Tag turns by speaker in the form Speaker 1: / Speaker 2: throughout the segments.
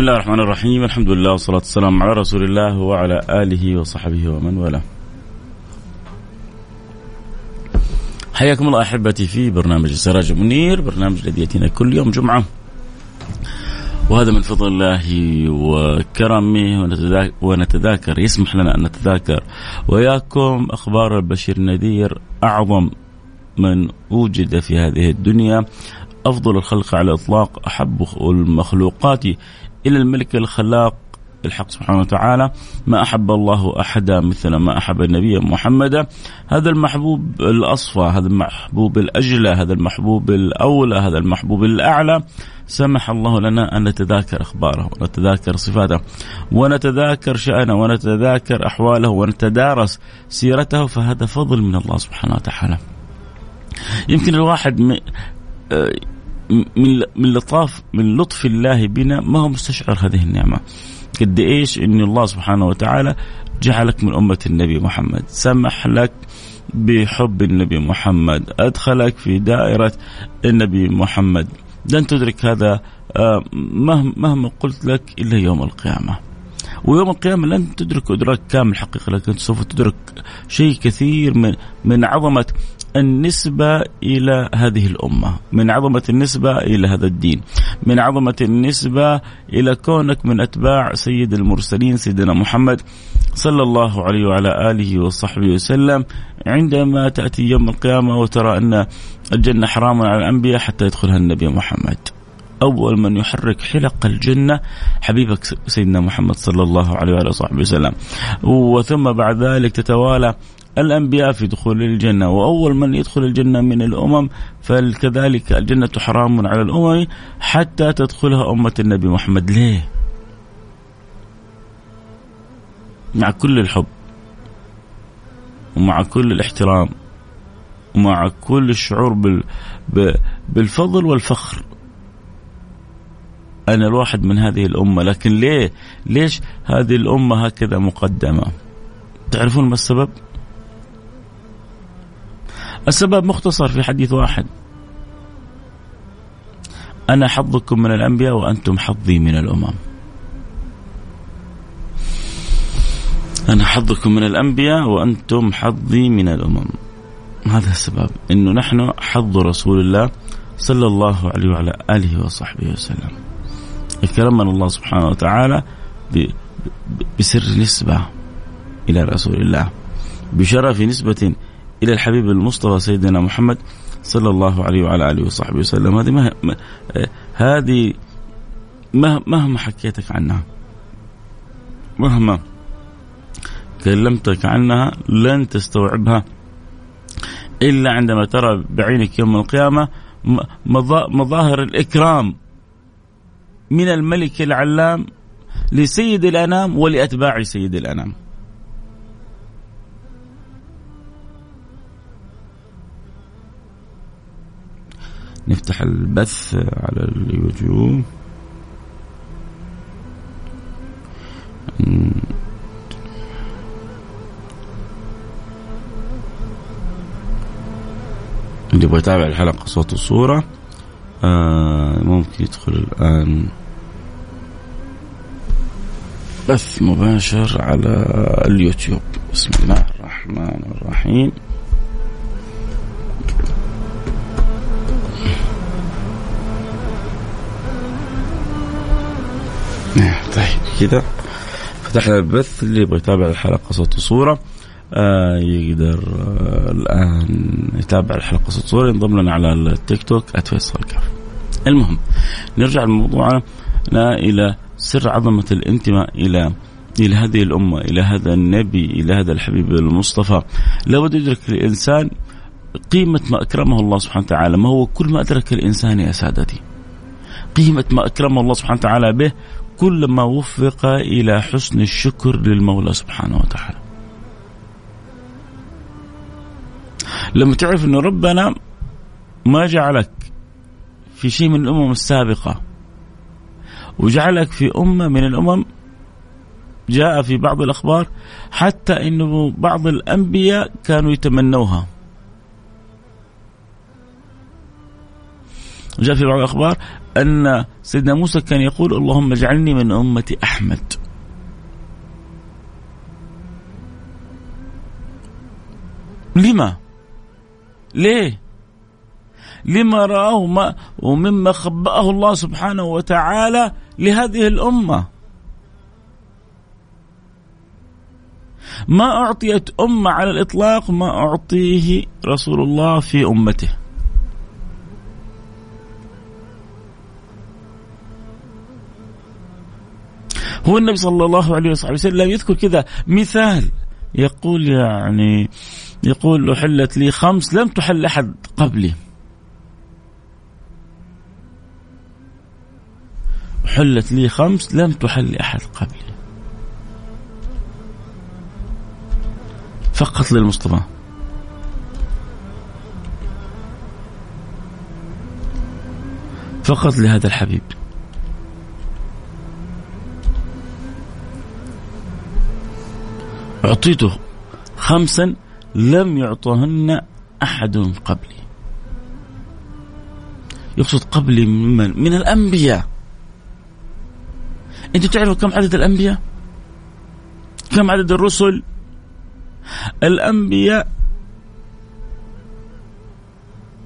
Speaker 1: الله الرحمن الرحيم. الحمد لله والصلاة والسلام على رسول الله وعلى آله وصحبه ومن والاه. حياكم الله أحبتي في برنامج السراج منير برنامج الذي يأتينا كل يوم جمعة. وهذا من فضل الله وكرمه ونتذاكر يسمح لنا أن نتذاكر. وياكم أخبار البشير النذير أعظم من وجد في هذه الدنيا. أفضل الخلق على الإطلاق أحب المخلوقات إلى الملك الخلاق الحق سبحانه وتعالى. ما أحب الله أحدا مثل ما أحب النبي محمدا هذا المحبوب الأصفى هذا المحبوب الأجلى هذا المحبوب الأولى هذا المحبوب الأعلى. سمح الله لنا أن نتذاكر أخباره ونتذاكر صفاته ونتذاكر شأنه ونتذاكر أحواله ونتدارس سيرته. فهذا فضل من الله سبحانه وتعالى. يمكن الواحد من من لطاف من لطف الله بنا ما هو مستشعر هذه النعمة. قد إيش؟ إن الله سبحانه وتعالى جعلك من أمة النبي محمد. سمح لك بحب النبي محمد. أدخلك في دائرة النبي محمد. لن تدرك هذا آه، مهما قلت لك إلا يوم القيامة. ويوم القيامة لن تدرك إدراك كامل حقيقة لكن سوف تدرك شيء كثير من من عظمة النسبة إلى هذه الأمة من عظمة النسبة إلى هذا الدين من عظمة النسبة إلى كونك من أتباع سيد المرسلين سيدنا محمد صلى الله عليه وعلى آله وصحبه وسلم عندما تأتي يوم القيامة وترى أن الجنة حرام على الأنبياء حتى يدخلها النبي محمد. أول من يحرك حلق الجنة حبيبك سيدنا محمد صلى الله عليه وعلى صحبه وسلم. وثم بعد ذلك تتوالى الأنبياء في دخول الجنة وأول من يدخل الجنة من الأمم فكذلك الجنة حرام على الأمم حتى تدخلها أمة النبي محمد. ليه؟ مع كل الحب ومع كل الاحترام ومع كل الشعور بال... بالفضل والفخر. أنا الواحد من هذه الأمة لكن ليه؟ ليش هذه الأمة هكذا مقدمة؟ تعرفون ما السبب؟ السبب مختصر في حديث واحد. أنا حظكم من الأنبياء وأنتم حظي من الأمم. أنا حظكم من الأنبياء وأنتم حظي من الأمم. هذا السبب. أنه نحن حظ رسول الله صلى الله عليه وعلى آله وصحبه وسلم. أكرمنا الله سبحانه وتعالى بسر نسبة إلى رسول الله. بشرف نسبة إلى الحبيب المصطفى سيدنا محمد صلى الله عليه وعلى آله وصحبه وسلم. هذه مه... هذه مهما حكيتك عنها مهما كلمتك عنها لن تستوعبها. إلا عندما ترى بعينك يوم القيامة مظاهر الإكرام من الملك العلام لسيد الأنام ولأتباع سيد الأنام. نفتح البث على اليوتيوب. اللي يبغى يتابع الحلقة صوت وصورة آه ممكن يدخل الآن. بث مباشر على اليوتيوب. بسم الله الرحمن الرحيم. طيب كذا فتحنا البث اللي يبغى يتابع الحلقة صوت وصورة. آه يقدر آه الآن يتابع الحلقة صوت وصورة ينضم لنا على التيك توك @فيصل كاف. المهم نرجع لموضوعنا إلى سر عظمة الانتماء إلى إلى هذه الأمة، إلى هذا النبي، إلى هذا الحبيب المصطفى، لابد يدرك الإنسان قيمة ما أكرمه الله سبحانه وتعالى، ما هو كل ما أدرك الإنسان يا سادتي. قيمة ما أكرمه الله سبحانه وتعالى به كلما وفق إلى حسن الشكر للمولى سبحانه وتعالى. لما تعرف إنه ربنا ما جعلك في شيء من الأمم السابقة وجعلك في أمة من الأمم جاء في بعض الأخبار حتى إنه بعض الأنبياء كانوا يتمنوها. جاء في بعض الأخبار أن سيدنا موسى كان يقول اللهم اجعلني من أمة أحمد. لما؟ ليه؟ لما رآه ما ومما خبأه الله سبحانه وتعالى لهذه الأمة ما أعطيت أمة على الإطلاق ما أعطيه رسول الله في أمته هو النبي صلى الله عليه وسلم يذكر كذا. مثال يقول يعني يقول أحلت لي خمس لم تحل أحد قبلي. حلت لي خمس لم تحل أحد قبلي. فقط للمصطفى. فقط لهذا الحبيب. أعطيته خمسا لم يعطهن أحد قبلي. يقصد قبلي من من الأنبياء. أنتم تعرفوا كم عدد الأنبياء؟ كم عدد الرسل؟ الأنبياء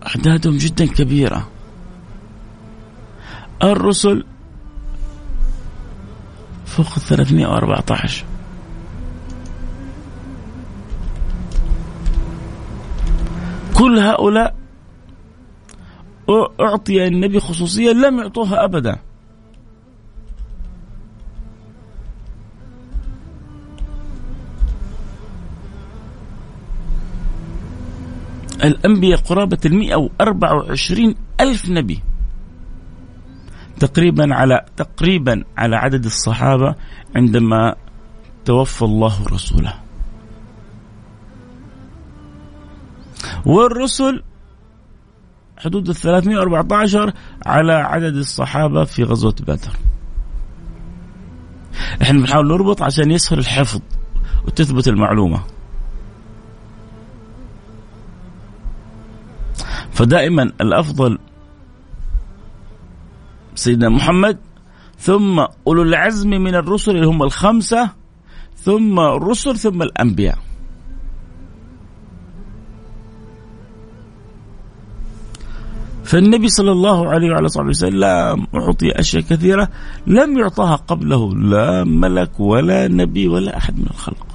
Speaker 1: أعدادهم جدا كبيرة. الرسل فوق ال 314 كل هؤلاء أعطي النبي خصوصية لم يعطوها أبدا. الأنبياء قرابة المئة وأربع وعشرين ألف نبي. تقريبا على تقريبا على عدد الصحابة عندما توفى الله رسوله. والرسل حدود ال 314 على عدد الصحابة في غزوة بدر إحنا بنحاول نربط عشان يسهل الحفظ وتثبت المعلومة فدائما الأفضل سيدنا محمد ثم أولو العزم من الرسل اللي هم الخمسة ثم الرسل ثم الأنبياء. فالنبي صلى الله عليه وعلى صحبه وسلم أعطي أشياء كثيرة لم يعطاها قبله لا ملك ولا نبي ولا أحد من الخلق.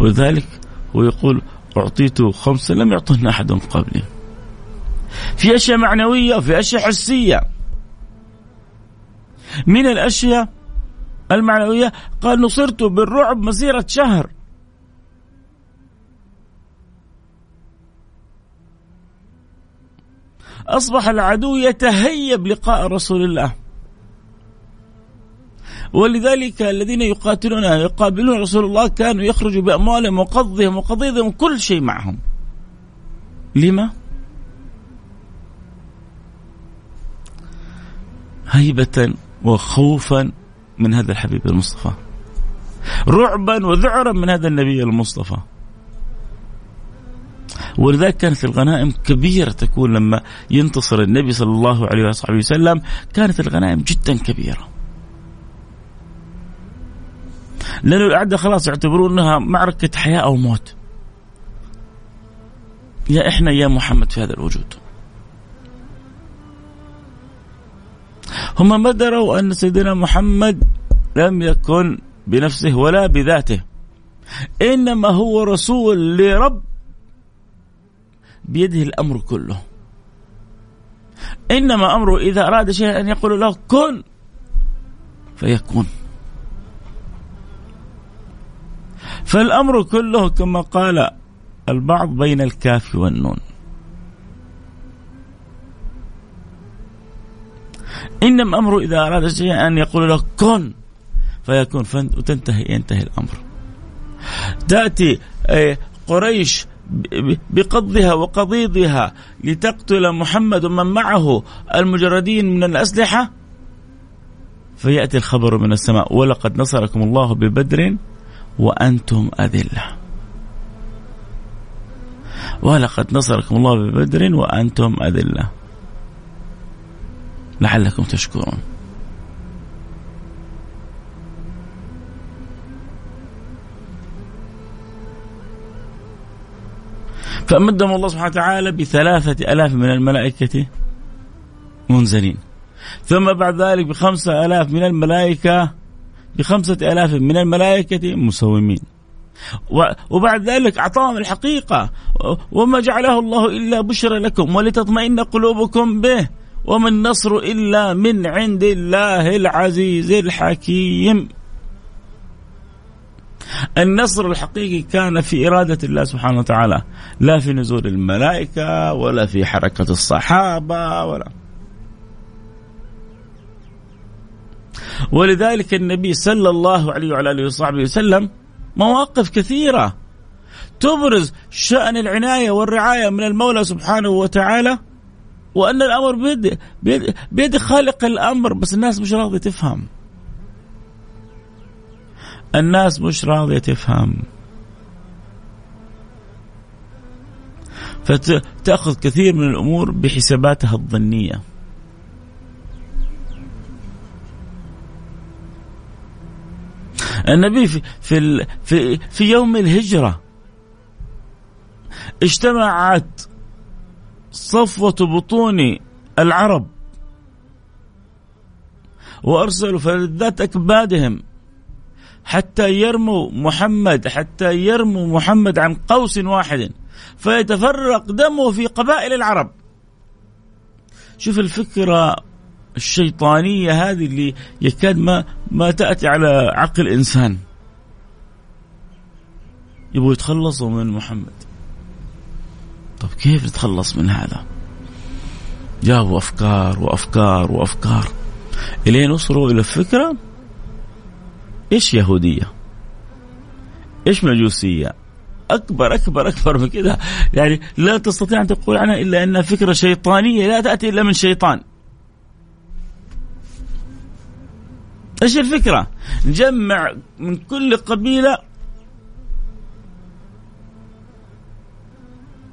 Speaker 1: ولذلك هو يقول أعطيت خمسة لم يعطهن أحد قبلي. في أشياء معنوية وفي أشياء حسية. من الأشياء المعنوية قال نصرت بالرعب مسيرة شهر. أصبح العدو يتهيب لقاء رسول الله. ولذلك الذين يقاتلون يقابلون رسول الله كانوا يخرجوا بأموالهم وقضهم وقضيضهم كل شيء معهم. لما؟ هيبة وخوفا من هذا الحبيب المصطفى. رعبا وذعرا من هذا النبي المصطفى. ولذلك كانت الغنائم كبيرة تكون لما ينتصر النبي صلى الله عليه وصحبه وسلم كانت الغنائم جدا كبيرة. لأنه الأعداء خلاص يعتبرون أنها معركة حياة أو موت. يا إحنا يا محمد في هذا الوجود. هم ما دروا أن سيدنا محمد لم يكن بنفسه ولا بذاته. إنما هو رسول لرب بيده الأمر كله. إنما أمره إذا أراد شيئا أن يقول له كن فيكون. فالأمر كله كما قال البعض بين الكاف والنون. إنما أمره إذا أراد شيئا أن يقول له كن فيكون. وتنتهي ينتهي الأمر. تأتي آه، قريش بقضها وقضيضها لتقتل محمد ومن معه المجردين من الأسلحة؟ فيأتي الخبر من السماء. ولقد نصركم الله ببدر وأنتم أذلة. ولقد نصركم الله ببدر وأنتم أذلة. لعلكم تشكرون. فأمدهم الله سبحانه وتعالى بثلاثة ألاف من الملائكة منزلين. ثم بعد ذلك بخمسة ألاف من الملائكة بخمسة ألاف من الملائكة مسومين. وبعد ذلك أعطاهم الحقيقة. وما جعله الله إلا بشرى لكم ولتطمئن قلوبكم به. وما النصر إلا من عند الله العزيز الحكيم. النصر الحقيقي كان في إرادة الله سبحانه وتعالى لا في نزول الملائكة ولا في حركة الصحابة ولا. ولذلك النبي صلى الله عليه وعلى آله وصحبه وسلم مواقف كثيرة تبرز شأن العناية والرعاية من المولى سبحانه وتعالى وأن الأمر بيد بيد, خالق الأمر بس الناس مش راضية تفهم. الناس مش راضية تفهم. فتاخذ كثير من الأمور بحساباتها الظنية. النبي في في في, في يوم الهجرة اجتمعت صفوة بطون العرب وأرسلوا فلذات أكبادهم حتى يرموا محمد حتى يرموا محمد عن قوس واحد. فيتفرق دمه في قبائل العرب. شوف الفكرة الشيطانية هذه اللي يكاد ما ما تأتي على عقل إنسان. يبغوا يتخلصوا من محمد. طب كيف نتخلص من هذا؟ جابوا أفكار وأفكار وأفكار. إلين وصلوا إلى فكرة؟ إيش يهودية؟ إيش مجوسية؟ أكبر أكبر أكبر من كذا يعني لا تستطيع أن تقول عنها إلا أنها فكرة شيطانية لا تأتي إلا من شيطان. إيش الفكرة؟ نجمع من كل قبيلة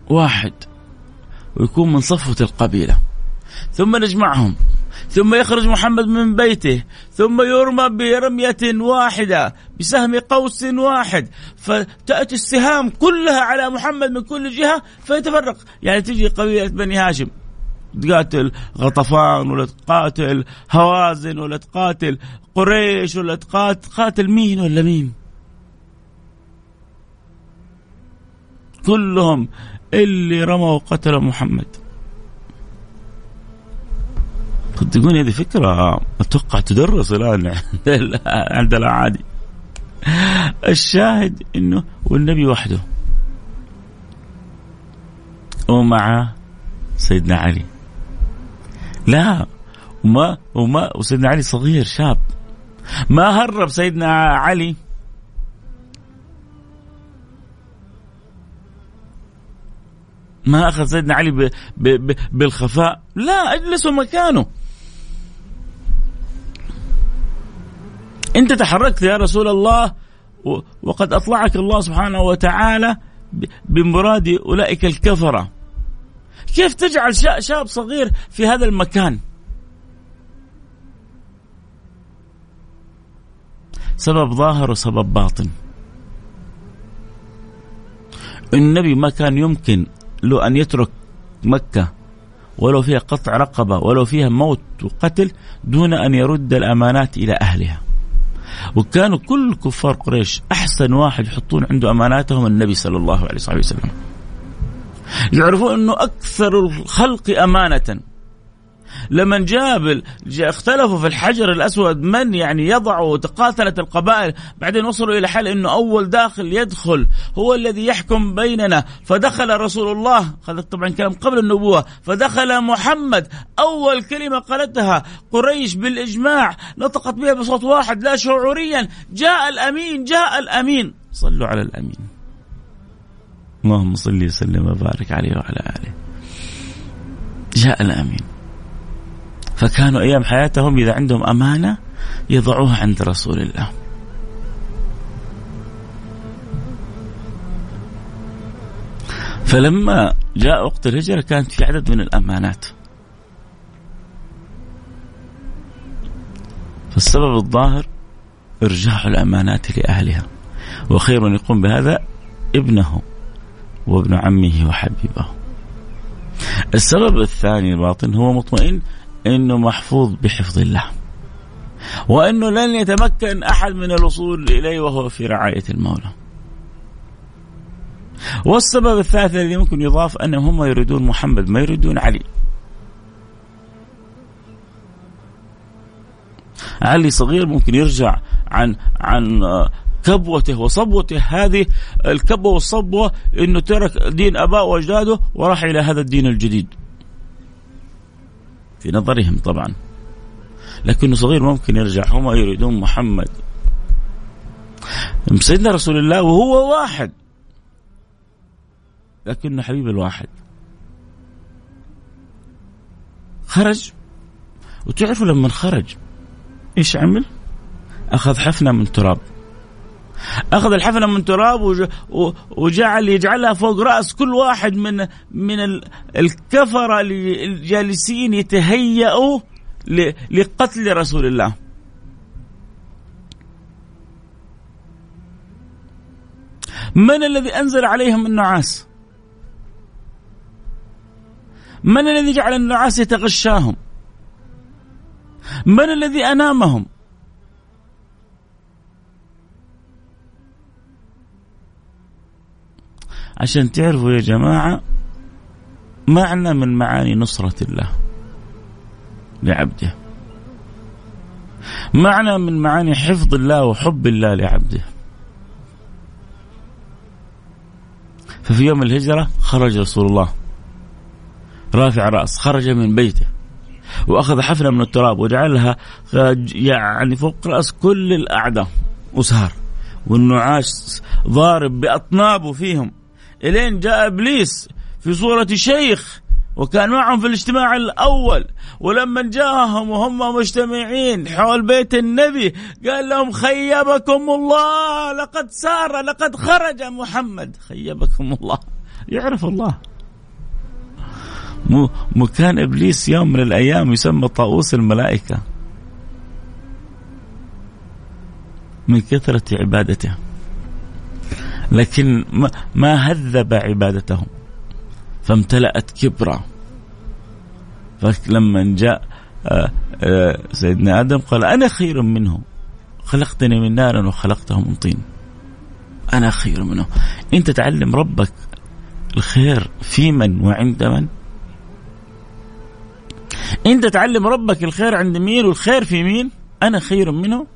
Speaker 1: واحد ويكون من صفوة القبيلة ثم نجمعهم. ثم يخرج محمد من بيته ثم يرمى برمية واحدة بسهم قوس واحد. فتأتي السهام كلها على محمد من كل جهة فيتفرق. يعني تجي قبيلة بني هاشم تقاتل غطفان ولا تقاتل هوازن ولا تقاتل قريش ولا تقاتل قاتل مين ولا مين؟ كلهم اللي رموا وقتلوا محمد. صدقوني هذه فكرة أتوقع تدرس الآن. عند الأعادي. الشاهد أنه والنبي وحده. ومع سيدنا علي. لا وما وما وسيدنا علي صغير شاب. ما هرب سيدنا علي. ما أخذ سيدنا علي ب ب ب بالخفاء. لا أجلسوا مكانه. أنت تحركت يا رسول الله وقد أطلعك الله سبحانه وتعالى بمراد أولئك الكفرة. كيف تجعل شاب صغير في هذا المكان؟ سبب ظاهر وسبب باطن. النبي ما كان يمكن له أن يترك مكة ولو فيها قطع رقبة ولو فيها موت وقتل دون أن يرد الأمانات إلى أهلها. وكانوا كل كفار قريش أحسن واحد يحطون عنده أماناتهم النبي صلى الله عليه وسلم. يعرفون أنه أكثر الخلق أمانة. لما جاب اختلفوا في الحجر الأسود من يعني يضع وتقاتلت القبائل؟ بعدين وصلوا إلى حل إنه أول داخل يدخل هو الذي يحكم بيننا. فدخل رسول الله هذا طبعا كلام قبل النبوة. فدخل محمد أول كلمة قالتها. قريش بالإجماع نطقت بها بصوت واحد لا شعوريا. جاء الأمين جاء الأمين. صلوا على الأمين. اللهم صل وسلم وبارك عليه وعلى آله. جاء الأمين. فكانوا أيام حياتهم إذا عندهم أمانة يضعوها عند رسول الله. فلما جاء وقت الهجرة كانت في عدد من الأمانات. فالسبب الظاهر ارجاع الأمانات لأهلها. وخير من يقوم بهذا ابنه وابن عمه وحبيبه. السبب الثاني الباطن هو مطمئن إنه محفوظ بحفظ الله. وإنه لن يتمكن أحد من الوصول إليه وهو في رعاية المولى. والسبب الثالث الذي ممكن يضاف أنهم هم يريدون محمد ما يريدون علي. علي صغير ممكن يرجع عن عن كبوته وصبوته. هذه الكبوة والصبوة إنه ترك دين ابائه وأجداده وراح إلى هذا الدين الجديد. في نظرهم طبعا. لكنه صغير ممكن يرجع هم يريدون محمد. سيدنا رسول الله وهو واحد. لكنه حبيب الواحد. خرج. وتعرفوا لما خرج؟ إيش عمل؟ أخذ حفنة من تراب. أخذ الحفنه من تراب وجعل يجعلها فوق رأس كل واحد من من الكفرة الجالسين يتهيأوا لقتل رسول الله. من الذي أنزل عليهم النعاس؟ من الذي جعل النعاس يتغشاهم؟ من الذي أنامهم؟ عشان تعرفوا يا جماعة معنى من معاني نصرة الله لعبده. معنى من معاني حفظ الله وحب الله لعبده. ففي يوم الهجرة خرج رسول الله. رافع رأس خرج من بيته. وأخذ حفنة من التراب وجعلها يعني فوق رأس كل الأعداء وسار والنعاس ضارب بأطنابه فيهم. إلين جاء إبليس في صورة شيخ وكان معهم في الاجتماع الأول. ولما جاءهم وهم مجتمعين حول بيت النبي قال لهم خيبكم الله لقد سار لقد خرج محمد. خيبكم الله. يعرف الله. مو كان إبليس يوم من الأيام يسمى طاووس الملائكة. من كثرة عبادته. لكن ما هذب عبادتهم فامتلأت كبرا فلما جاء آه، آه، سيدنا آدم قال أنا خير منه خلقتني من نار وخلقته من طين. أنا خير منه أنت تعلم ربك الخير في من وعند من؟ أنت تعلم ربك الخير عند مين والخير في مين؟ أنا خير منه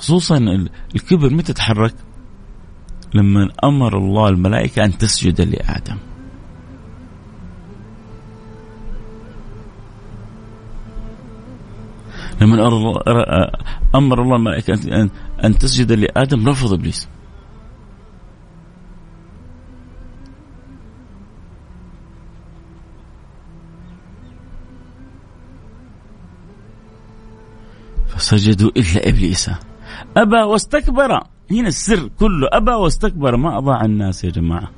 Speaker 1: خصوصا الكبر متى تحرك؟ لما أمر الله الملائكة أن تسجد لآدم. لما أمر الله الملائكة أن تسجد لآدم رفض إبليس. فسجدوا إلا إبليس. أبى واستكبر. هنا السر كله. أبى واستكبر. ما أضاع الناس يا جماعة.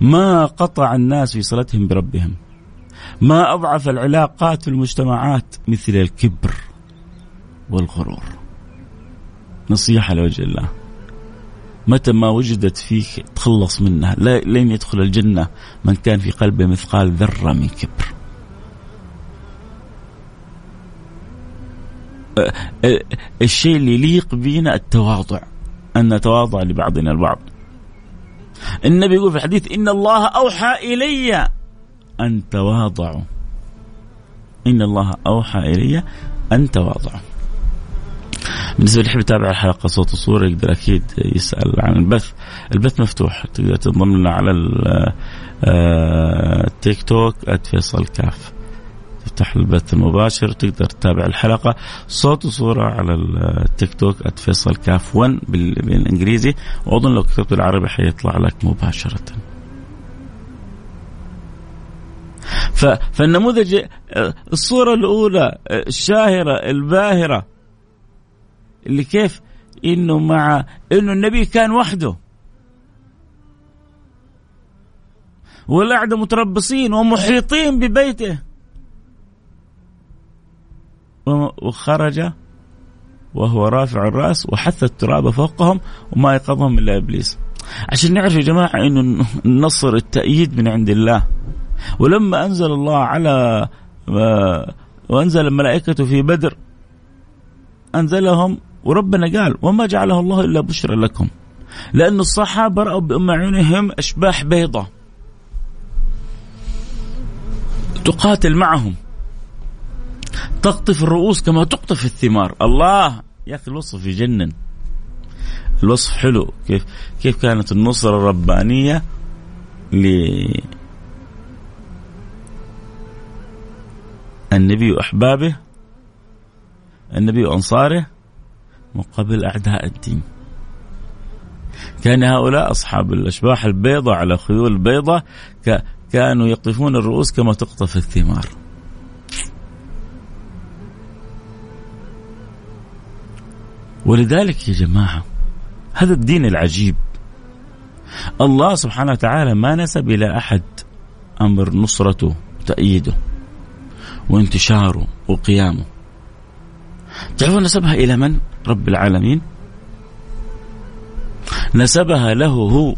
Speaker 1: ما قطع الناس في صلتهم بربهم. ما أضعف العلاقات في المجتمعات مثل الكبر والغرور. نصيحة لوجه الله. متى ما وجدت فيك تخلص منها. لن يدخل الجنة من كان في قلبه مثقال ذرة من كبر. الشيء اللي يليق بنا التواضع أن نتواضع لبعضنا البعض. النبي يقول في الحديث إن الله أوحى إلي أن تواضعوا. إن الله أوحى إلي أن تواضعوا. بالنسبة اللي يحب يتابع الحلقة صوت وصورة يقدر أكيد يسأل عن البث. البث مفتوح تقدر تنضم لنا على التيك توك @فيصل كاف. تفتح البث المباشر تقدر تتابع الحلقة. صوت وصورة على التيك توك @فيصل كاف 1 بالإنجليزي. وأظن لو كتبت بالعربي حيطلع لك مباشرة. فالنموذج الصورة الأولى الشاهرة الباهرة اللي كيف؟ إنه مع إنه النبي كان وحده. والأعداء متربصين ومحيطين ببيته. وخرج وهو رافع الرأس وحث التراب فوقهم وما يقظهم إلا إبليس. عشان نعرف يا جماعة أنه النصر التأييد من عند الله. ولما أنزل الله على وأنزل الملائكة في بدر أنزلهم وربنا قال وما جعله الله إلا بشرى لكم. لأن الصحابة رأوا بأم عيونهم أشباح بيضة تقاتل معهم. تقطف الرؤوس كما تقطف الثمار. الله! يا أخي الوصف يجنن. الوصف حلو. كيف كيف كانت النصرة الربانية للنبي وأحبابه النبي وأنصاره مقابل أعداء الدين. كان هؤلاء أصحاب الأشباح البيضة على خيول بيضة كانوا يقطفون الرؤوس كما تقطف الثمار. ولذلك يا جماعة هذا الدين العجيب. الله سبحانه وتعالى ما نسب إلى أحد أمر نصرته وتأييده وانتشاره وقيامه. تعرفون نسبها إلى من؟ رب العالمين. نسبها له هو.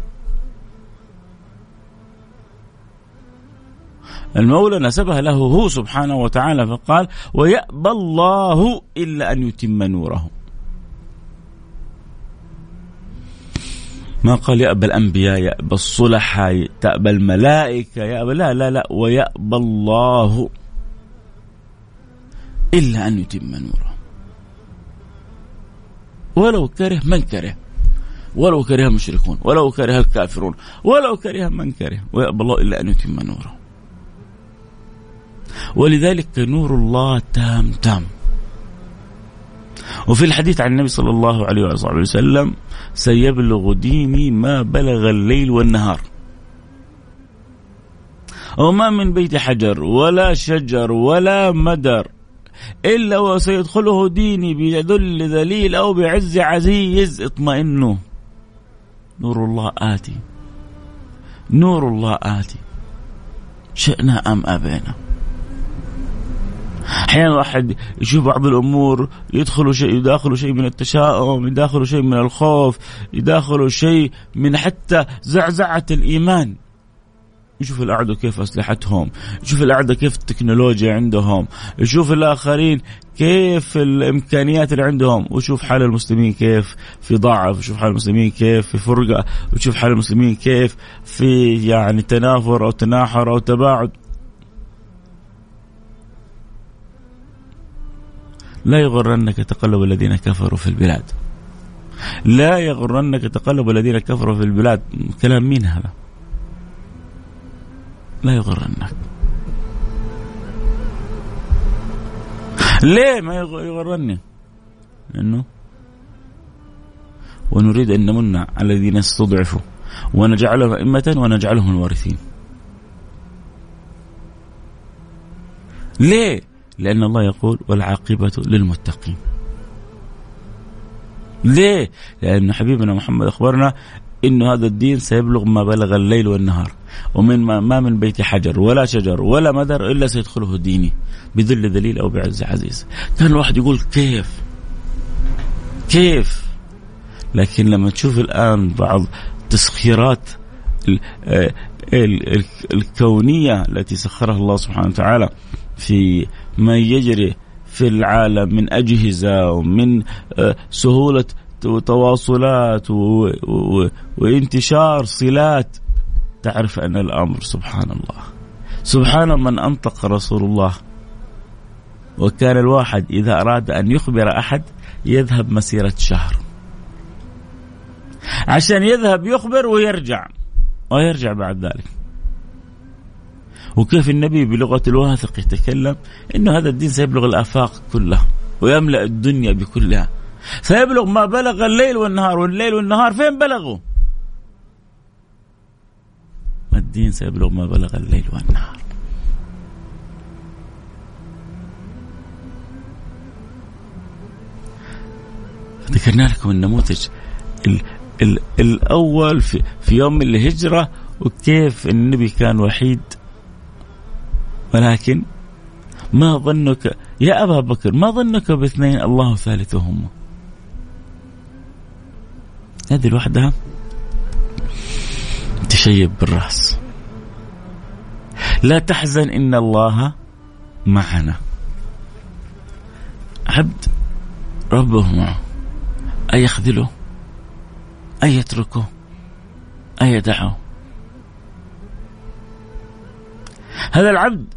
Speaker 1: المولى نسبها له هو سبحانه وتعالى فقال ويأبى الله إلا أن يتم نوره. ما قال يأبى الأنبياء يأبى الصلحاء تأبى الملائكة يأبى لا لا لا ويأبى الله إلا أن يتم نوره. ولو كره من كره؟ ولو كره المشركون ولو كره الكافرون ولو كره من كره ويأبى الله إلا أن يتم نوره. ولذلك نور الله تام تام. وفي الحديث عن النبي صلى الله عليه وصحبه وسلم سيبلغ ديني ما بلغ الليل والنهار. وما من بيت حجر ولا شجر ولا مدر إلا وسيدخله ديني بذل ذليل أو بعز عزيز. اطمئنوا. نور الله آتي. نور الله آتي. شئنا أم أبينا. أحيانا الواحد يشوف بعض الأمور يدخل شيء يداخل شيء من التشاؤم يداخل شيء من الخوف يداخل شيء من حتى زعزعة الإيمان يشوف الأعداء كيف أسلحتهم، يشوف الأعداء كيف التكنولوجيا عندهم، يشوف الآخرين كيف الإمكانيات اللي عندهم، ويشوف حال المسلمين كيف في ضعف، ويشوف حال المسلمين كيف في فرقة، ويشوف حال المسلمين كيف في يعني تنافر أو تناحر أو تباعد. لا يغرنك تقلب الذين كفروا في البلاد. لا يغرنك تقلب الذين كفروا في البلاد، كلام مين هذا؟ لا يغرنك. ليه ما يغرني؟ لأنه ونريد أن نمن على الذين استضعفوا. ونجعلهم أئمة ونجعلهم الوارثين. ليه؟ لأن الله يقول والعاقبة للمتقين. ليه؟ لأن حبيبنا محمد أخبرنا إنه هذا الدين سيبلغ ما بلغ الليل والنهار ومن ما, ما من بيت حجر ولا شجر ولا مدر إلا سيدخله ديني بذل ذليل أو بعز عزيز. كان الواحد يقول كيف؟ كيف؟ لكن لما تشوف الآن بعض تسخيرات آه، الكونية التي سخرها الله سبحانه وتعالى في ما يجري في العالم من أجهزة ومن آه، و... و... وانتشار صلات. تعرف أن الأمر سبحان الله. سبحان من أنطق رسول الله. وكان الواحد إذا أراد أن يخبر أحد يذهب مسيرة شهر. عشان يذهب يخبر ويرجع. ويرجع بعد ذلك. وكيف النبي بلغة الواثق يتكلم؟ إنه هذا الدين سيبلغ الآفاق كلها ويملأ الدنيا بكلها. سيبلغ ما بلغ الليل والنهار والليل والنهار فين بلغوا؟ الدين سيبلغ ما بلغ الليل والنهار. ذكرنا لكم النموذج ال ال الأول في, في يوم الهجرة وكيف النبي كان وحيد. ولكن ما ظنك يا أبا بكر ما ظنك باثنين الله ثالثهما؟ هذه لوحدها تشيب بالرأس. لا تحزن إن الله معنا. عبد ربه معه أي يخذله أي يتركه أي يدعه هذا العبد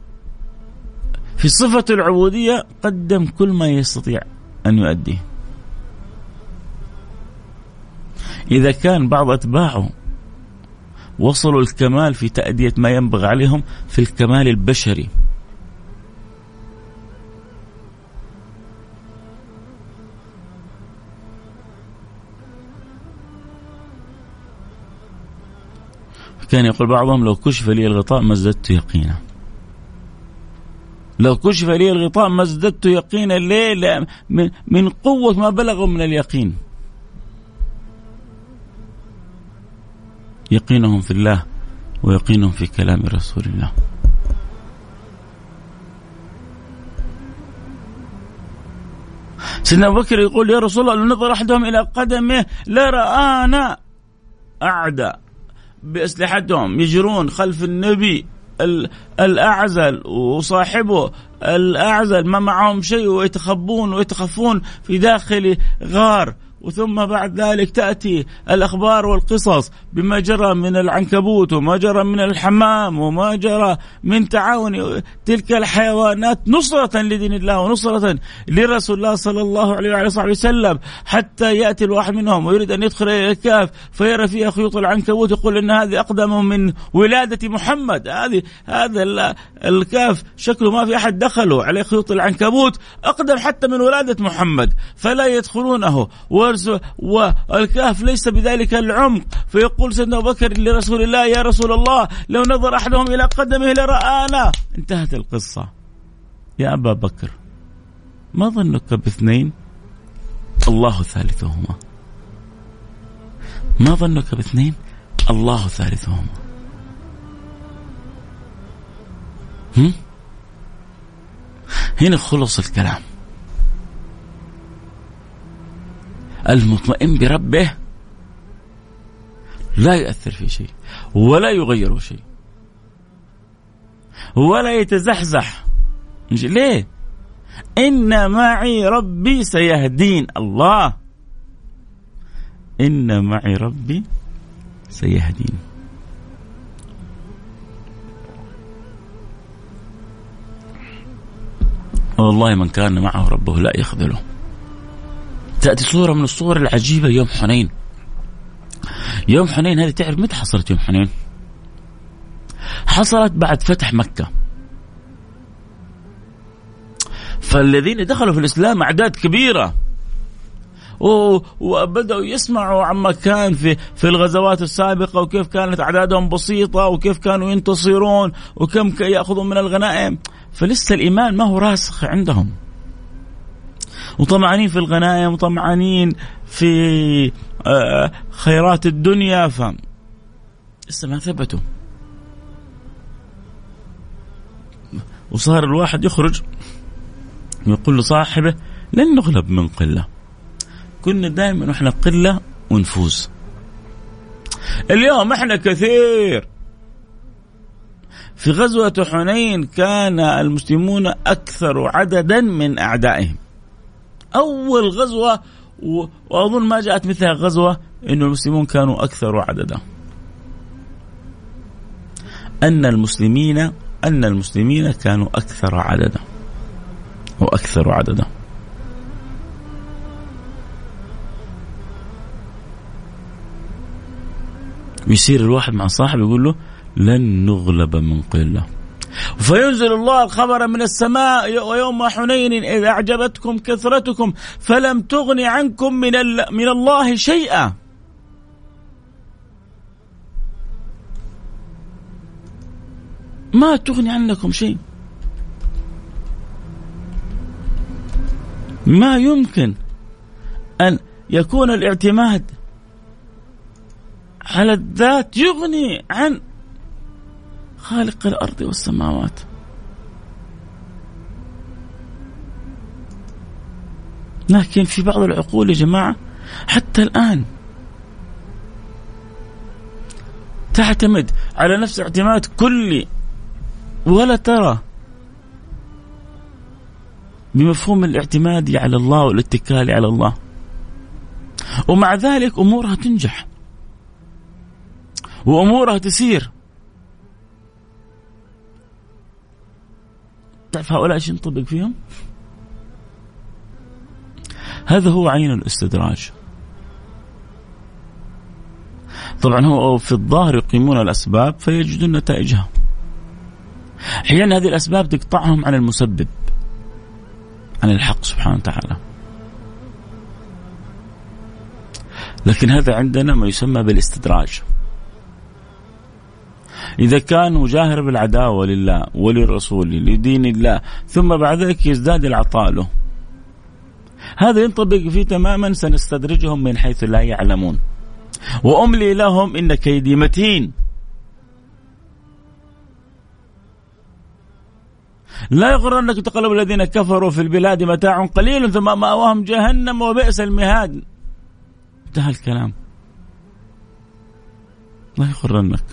Speaker 1: في صفة العبودية قدم كل ما يستطيع أن يؤديه. إذا كان بعض أتباعه وصلوا الكمال في تأدية ما ينبغي عليهم في الكمال البشري. كان يقول بعضهم لو كشف لي الغطاء ما ازددت يقينا. لو كشف لي الغطاء ما ازددت يقينا ليه؟ من قوة ما بلغوا من اليقين. يقينهم في الله ويقينهم في كلام رسول الله. سيدنا أبو بكر يقول يا رسول الله لو نظر أحدهم إلى قدمه لرآنا أعدى بأسلحتهم يجرون خلف النبي الأعزل وصاحبه الأعزل ما معهم شيء ويتخبون ويتخفون في داخل غار. وثم بعد ذلك تأتي الأخبار والقصص بما جرى من العنكبوت وما جرى من الحمام وما جرى من تعاون تلك الحيوانات نصرة لدين الله ونصرة لرسول الله صلى الله عليه وصحبه وسلم حتى يأتي الواحد منهم ويريد أن يدخل إلى الكهف فيرى فيها خيوط العنكبوت يقول إن هذه أقدم من ولادة محمد. هذه هذا الكهف شكله ما في أحد دخله عليه خيوط العنكبوت أقدم حتى من ولادة محمد. فلا يدخلونه. والكهف ليس بذلك العمق. فيقول سيدنا أبو بكر لرسول الله يا رسول الله لو نظر أحدهم إلى قدمه لرآنا. انتهت القصة. يا أبا بكر ما ظنك باثنين؟ الله ثالثهما. ما ظنك باثنين؟ الله ثالثهما. هم؟ هنا خلص الكلام. المطمئن بربه لا يؤثر في شيء ولا يغير شيء ولا يتزحزح ليه؟ إن معي ربي سيهدين. الله. إن معي ربي سيهدين. والله من كان معه ربه لا يخذله. تأتي صورة من الصور العجيبة يوم حنين. يوم حنين هذه تعرف متى حصلت يوم حنين؟ حصلت بعد فتح مكة. فالذين دخلوا في الإسلام أعداد كبيرة. وبدأوا يسمعوا عما كان في في الغزوات السابقة وكيف كانت أعدادهم بسيطة وكيف كانوا ينتصرون وكم يأخذون من الغنائم. فلسه الإيمان ما هو راسخ عندهم. وطمعانين في الغنائم وطمعانين في آه، خيرات الدنيا ف لسه ما ثبتوا. وصار الواحد يخرج ويقول لصاحبه لن نغلب من قلة. كنا دائما وإحنا قلة ونفوز. اليوم إحنا كثير. في غزوة حنين كان المسلمون أكثر عددا من أعدائهم. أول غزوة وأظن ما جاءت مثلها غزوة أن المسلمون كانوا أكثر عددا. أن المسلمين أن المسلمين كانوا أكثر عددا. وأكثر عددا. ويصير الواحد مع صاحب يقول له لن نغلب من قلة. فينزل الله الخبر من السماء ويوم حنين إذ أعجبتكم كثرتكم فلم تغن عنكم من, من الله شيئا. ما تغني عنكم شيء. ما يمكن أن يكون الاعتماد على الذات يغني عن خالق الأرض والسماوات. لكن في بعض العقول يا جماعة حتى الآن تعتمد على نفس اعتماد كلي ولا ترى بمفهوم الاعتماد على الله والاتكال على الله. ومع ذلك أمورها تنجح وأمورها تسير. تعرف هؤلاء إيش ينطبق فيهم؟ هذا هو عين الاستدراج. طبعا هو في الظاهر يقيمون الأسباب فيجدون نتائجها. أحيانا هذه الأسباب تقطعهم عن المسبب عن الحق سبحانه وتعالى. لكن هذا عندنا ما يسمى بالاستدراج. إذا كان مجاهر بالعداوة لله وللرسول لدين الله ثم بعد ذلك يزداد العطاء له. هذا ينطبق فيه تماما سنستدرجهم من حيث لا يعلمون. وأملي لهم إن كيدي متين. لا يغرنك تقلب الذين كفروا في البلاد متاع قليل ثم مأواهم جهنم وبئس المهاد. انتهى الكلام. لا يغرنك.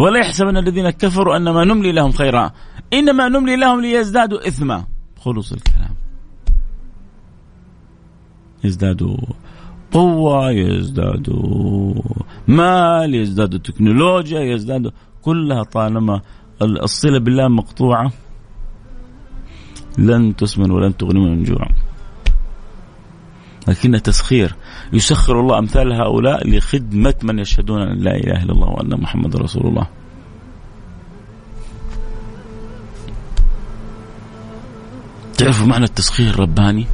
Speaker 1: ولا يحسبن الذين كفروا أنما نملي لهم خيرا. إنما نملي لهم ليزدادوا إثما. خلص الكلام. يزدادوا قوة يزدادوا مال يزدادوا تكنولوجيا يزدادوا كلها طالما الصلة بالله مقطوعة. لن تسمن ولن تغني من جوع. لكن تسخير. يسخر الله أمثال هؤلاء لخدمة من يشهدون أن لا إله إلا الله وأن محمد رسول الله. تعرفوا معنى التسخير الرباني؟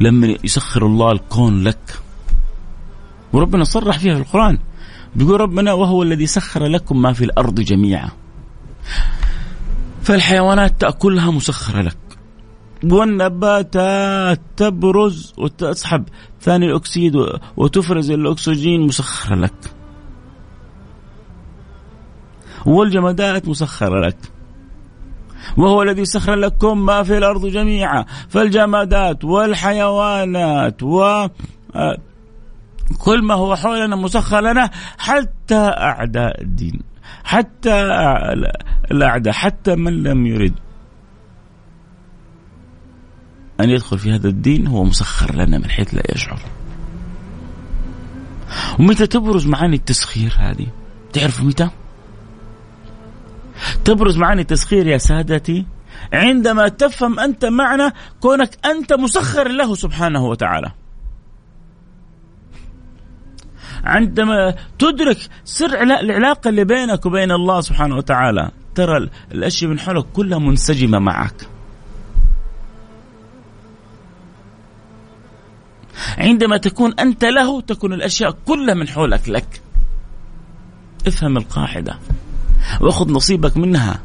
Speaker 1: لما يسخر الله الكون لك وربنا صرح فيها في القرآن بيقول ربنا وهو الذي سخر لكم ما في الأرض جميعا فالحيوانات تأكلها مسخرة لك والنباتات تبرز وتسحب ثاني الأكسيد وتفرز الأكسجين مسخرة لك. والجمادات مسخرة لك. وهو الذي سخر لكم ما في الأرض جميعا. فالجمادات والحيوانات و آه، كل ما هو حولنا مسخر لنا حتى أعداء الدين حتى الأعداء حتى من لم يرد. أن يدخل في هذا الدين هو مسخر لنا من حيث لا يشعر. ومتى تبرز معاني التسخير هذه؟ تعرف متى؟ تبرز معاني التسخير يا سادتي عندما تفهم أنت معنى كونك أنت مسخر له سبحانه وتعالى. عندما تدرك سر العلاقة اللي بينك وبين الله سبحانه وتعالى ترى الأشياء من حولك كلها منسجمة معك. عندما تكون أنت له تكون الأشياء كلها من حولك لك. افهم القاعدة. وخذ نصيبك منها.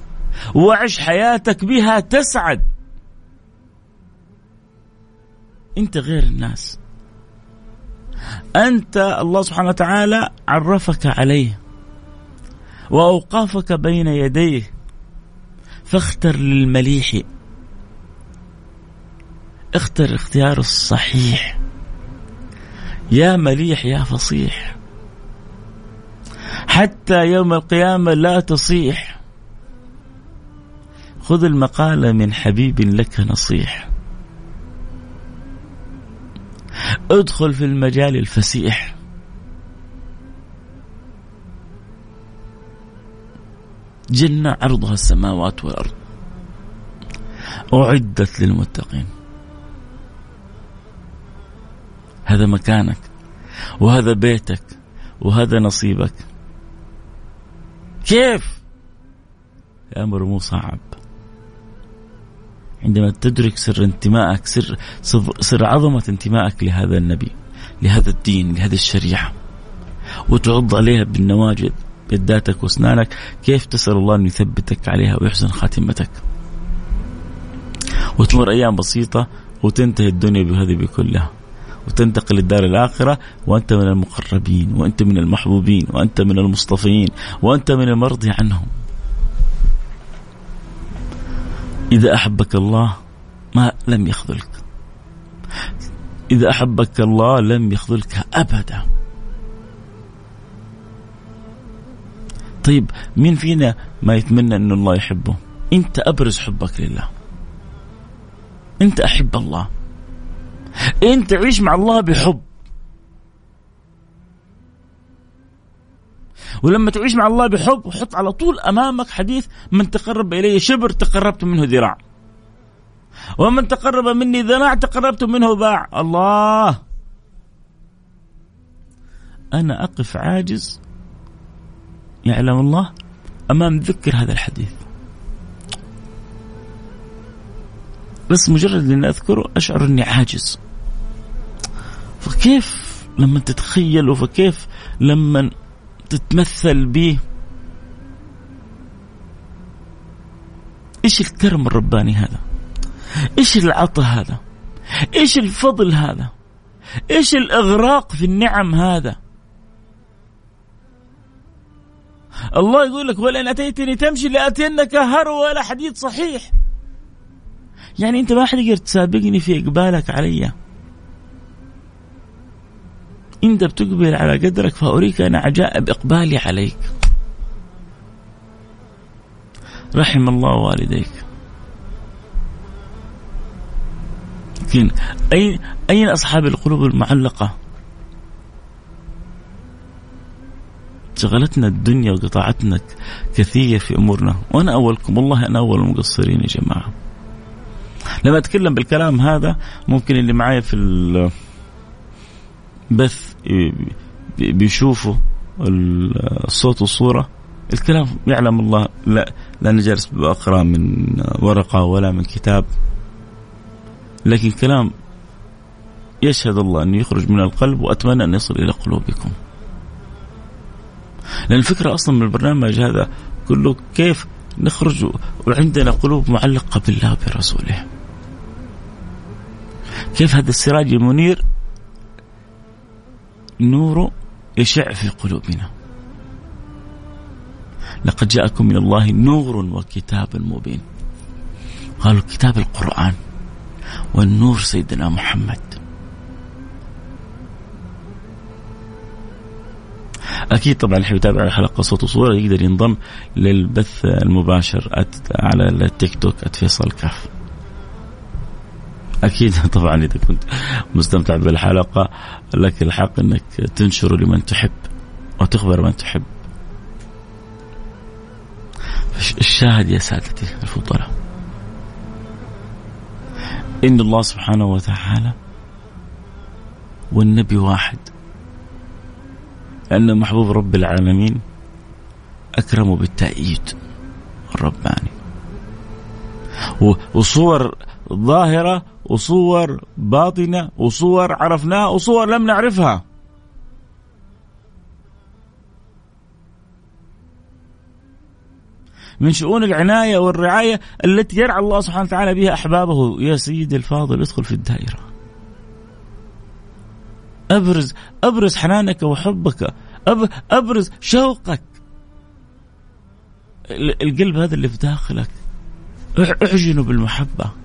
Speaker 1: وعش حياتك بها تسعد. أنت غير الناس. أنت الله سبحانه وتعالى عرفك عليه. وأوقافك بين يديه. فاختر للمليح. اختر اختيار الصحيح. يا مليح يا فصيح. حتى يوم القيامة لا تصيح. خذ المقال من حبيب لك نصيح. ادخل في المجال الفسيح. جنة عرضها السماوات والأرض. أعدت للمتقين. هذا مكانك وهذا بيتك وهذا نصيبك. كيف؟ الأمر مو صعب. عندما تدرك سر انتمائك سر سر عظمة انتمائك لهذا النبي لهذا الدين لهذه الشريعة وتعض عليها بالنواجذ بيداتك وأسنانك كيف تسأل الله أن يثبتك عليها ويحسن خاتمتك؟ وتمر أيام بسيطة وتنتهي الدنيا بهذه بكلها. وتنتقل للدار الآخرة وأنت من المقربين وأنت من المحبوبين وأنت من المصطفين وأنت من المرضي عنهم. إذا أحبك الله ما لم يخذلك. إذا أحبك الله لم يخذلك أبدا. طيب مين فينا ما يتمنى أن الله يحبه؟ أنت أبرز حبك لله. أنت أحب الله. أنت عيش مع الله بحب. ولما تعيش مع الله بحب حط على طول أمامك حديث من تقرب إلي شبر تقربت منه ذراع. ومن تقرب مني ذراع تقربت منه باع. الله! أنا أقف عاجز. يعلم الله؟ أمام ذكر هذا الحديث. بس مجرد اني أذكره أشعر أني عاجز. فكيف لما تتخيل فكيف لما تتمثل به؟ إيش الكرم الرباني هذا؟ إيش العطاء هذا؟ إيش الفضل هذا؟ إيش الإغراق في النعم هذا؟ الله يقول لك ولئن أتيتني تمشي لأتينك هرول حديث صحيح. يعني أنت ما حد يقدر تسابقني في إقبالك علي. انت بتقبل على قدرك فأريك أنا عجائب اقبالي عليك. رحم الله والديك. لكن أين أين أصحاب القلوب المعلقة؟ شغلتنا الدنيا وقطعتنا كثير في أمورنا. وأنا أولكم والله أنا أول المقصرين يا جماعة. لما أتكلم بالكلام هذا ممكن اللي معايا في البث بيشوفوا الصوت والصورة الكلام يعلم الله لا لا أنا جالس بقرا من ورقة ولا من كتاب لكن كلام يشهد الله أنه يخرج من القلب وأتمنى أن يصل إلى قلوبكم. لأن الفكرة أصلا من البرنامج هذا كله كيف نخرج وعندنا قلوب معلقة بالله وبرسوله. كيف هذا السراج المنير نور يشع في قلوبنا. لقد جاءكم من الله نور وكتاب مبين. قالوا كتاب القرآن والنور سيدنا محمد. أكيد طبعا اللي يتابع الحلقة صوت وصورة يقدر ينضم للبث المباشر على التيك توك @فيصل كاف أكيد. طبعا إذا كنت مستمتع بالحلقة لك الحق إنك تنشر لمن تحب وتخبر من تحب. الشاهد يا سادتي الفضلاء إن الله سبحانه وتعالى والنبي واحد. لأن محبوب رب العالمين أكرم بالتأييد الرباني. وصور ظاهرة وصور باطنة وصور عرفناها وصور لم نعرفها. من شؤون العناية والرعاية التي يرعى الله سبحانه وتعالى بها أحبابه. يا سيدي الفاضل ادخل في الدائرة. أبرز أبرز حنانك وحبك أبرز شوقك. القلب هذا اللي في داخلك. أعجنه بالمحبة.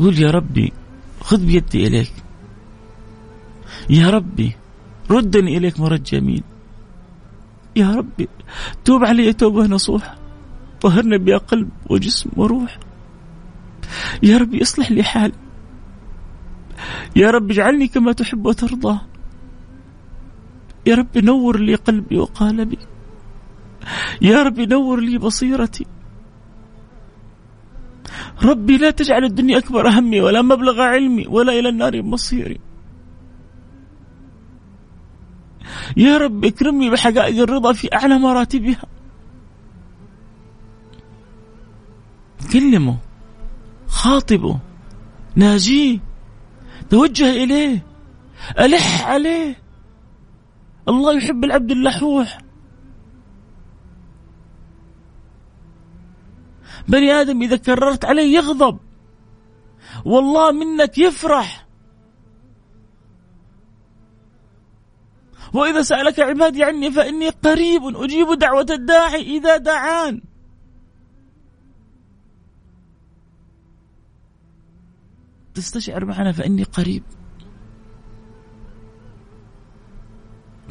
Speaker 1: قول يا ربي خذ بيدي إليك. يا ربي ردني إليك مرد جميل. يا ربي توب علي توبة نصوح طهرني بها قلب وجسم وروح. يا ربي اصلح لي حالي. يا رب اجعلني كما تحب وترضى. يا رب نور لي قلبي وقالبي يا رب نور لي بصيرتي. ربي لا تجعل الدنيا أكبر همي ولا مبلغ علمي ولا إلى النار مصيري. يا رب اكرمني بحقائق الرضا في أعلى مراتبها. كلمه خاطبه ناجيه توجه إليه ألح عليه. الله يحب العبد اللحوح. بني آدم إذا كررت عليه يغضب. والله منك يفرح. وإذا سألك عبادي عني فإني قريب أجيب دعوة الداعي إذا دعان. تستشعر معنا فإني قريب.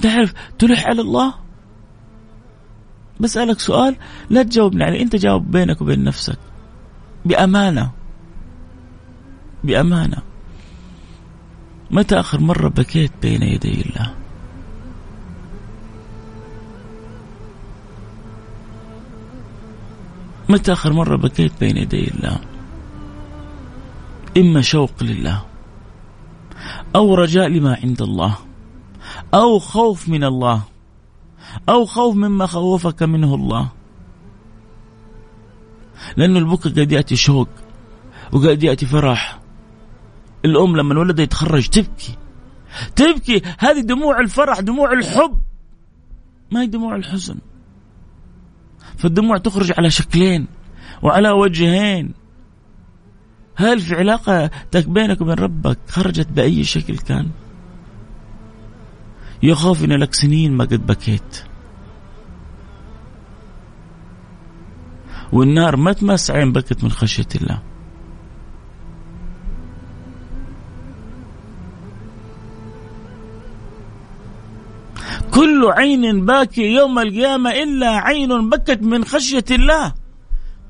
Speaker 1: تعرف تلح على الله؟ بسألك سؤال لا تجاوبني عليه أنت جاوب بينك وبين نفسك. بأمانة. بأمانة. متى آخر مرة بكيت بين يدي الله؟ متى آخر مرة بكيت بين يدي الله؟ إما شوق لله أو رجاء لما عند الله أو خوف من الله. أو خوف مما خوفك منه الله. لأنه البكاء قد يأتي شوق وقد يأتي فرح. الأم لما ولدها يتخرج تبكي. تبكي. هذه دموع الفرح دموع الحب. ما هي دموع الحزن. فالدموع تخرج على شكلين وعلى وجهين. هل في علاقتك بينك وبين ربك خرجت بأي شكل كان؟ يخاف إن لك سنين ما قد بكيت. والنار ما تمس عين بكت من خشية الله. كل عين باكي يوم القيامة إلا عين بكت من خشية الله